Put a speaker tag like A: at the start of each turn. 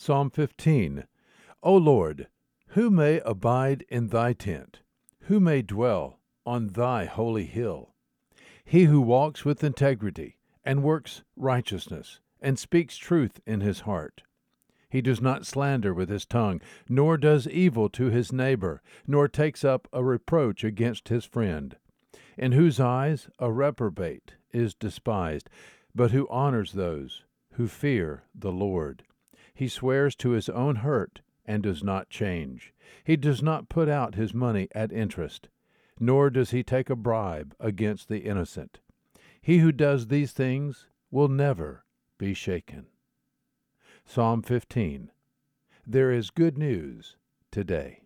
A: Psalm 15 O Lord, who may abide in thy tent? Who may dwell on thy holy hill? He who walks with integrity, and works righteousness, and speaks truth in his heart. He does not slander with his tongue, nor does evil to his neighbor, nor takes up a reproach against his friend, in whose eyes a reprobate is despised, but who honors those who fear the Lord. He swears to his own hurt and does not change. He does not put out his money at interest, nor does he take a bribe against the innocent. He who does these things will never be shaken. Psalm 15 There is good news today.